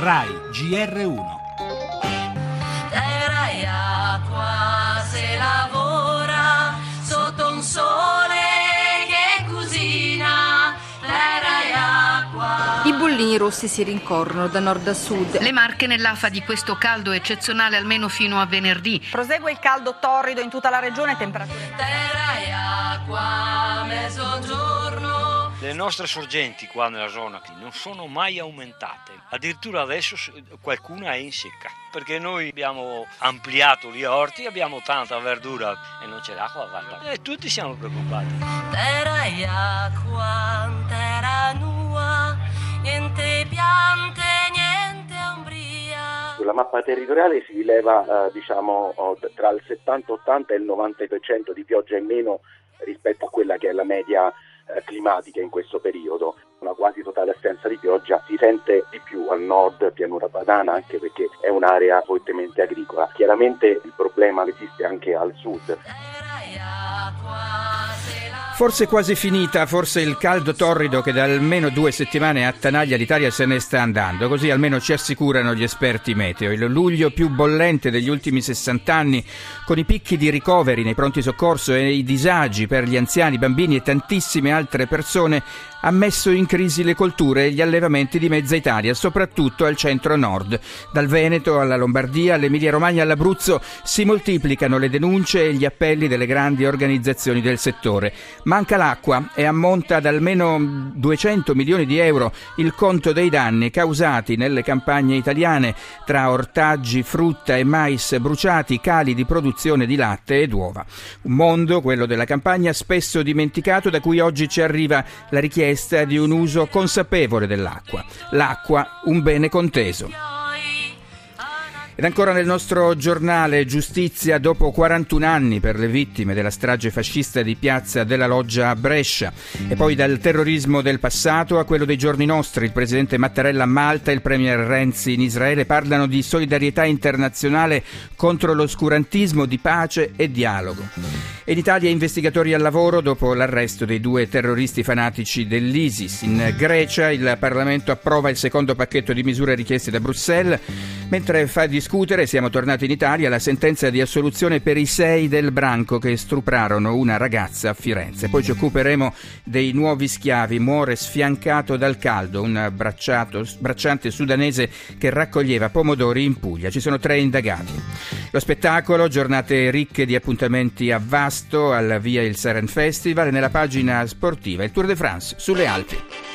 RAI GR1 terra e acqua se lavora sotto un sole che cucina terra e acqua I bullini rossi si rincorrono da nord a sud. Le marche nell'afa di questo caldo eccezionale almeno fino a venerdì. Prosegue il caldo torrido in tutta la regione, temperature terra e acqua mezzogiorno Le nostre sorgenti qua nella zona qui non sono mai aumentate, addirittura adesso qualcuna è in secca, perché noi abbiamo ampliato gli orti, abbiamo tanta verdura e non c'è l'acqua, guarda. E tutti siamo preoccupati. terra e acqua terra nua niente piante niente ombria Sulla mappa territoriale si rileva eh, diciamo, tra il 70-80 e il 90% di pioggia in meno rispetto a quella che è la media eh, climatica in questo periodo. Una quasi totale assenza di pioggia si sente di più al nord, pianura padana, anche perché è un'area fortemente agricola. Chiaramente il problema esiste anche al sud. Forse quasi finita, forse il caldo torrido che da almeno due settimane attanaglia l'Italia se ne sta andando, così almeno ci assicurano gli esperti meteo. Il luglio più bollente degli ultimi 60 anni, con i picchi di ricoveri nei pronti soccorso e i disagi per gli anziani, bambini e tantissime altre persone, ha messo in crisi le colture e gli allevamenti di mezza Italia, soprattutto al centro-nord. Dal Veneto alla Lombardia, all'Emilia Romagna all'Abruzzo si moltiplicano le denunce e gli appelli delle grandi organizzazioni del settore. Manca l'acqua e ammonta ad almeno 200 milioni di euro il conto dei danni causati nelle campagne italiane tra ortaggi, frutta e mais bruciati, cali di produzione di latte ed uova. Un mondo, quello della campagna, spesso dimenticato da cui oggi ci arriva la richiesta di un uso consapevole dell'acqua. L'acqua, un bene conteso. Ed ancora nel nostro giornale Giustizia dopo 41 anni per le vittime della strage fascista di Piazza della Loggia a Brescia e poi dal terrorismo del passato a quello dei giorni nostri. Il presidente Mattarella a Malta e il premier Renzi in Israele parlano di solidarietà internazionale contro l'oscurantismo, di pace e dialogo. In Italia investigatori al lavoro dopo l'arresto dei due terroristi fanatici dell'ISIS. In Grecia il Parlamento approva il secondo pacchetto di misure richieste da Bruxelles. Mentre fa discutere, siamo tornati in Italia, la sentenza di assoluzione per i sei del branco che stuprarono una ragazza a Firenze. Poi ci occuperemo dei nuovi schiavi. Muore sfiancato dal caldo un bracciante sudanese che raccoglieva pomodori in Puglia. Ci sono tre indagati. Lo spettacolo, giornate ricche di appuntamenti a Vasto, al via il Seren Festival e nella pagina sportiva il Tour de France sulle Alpi.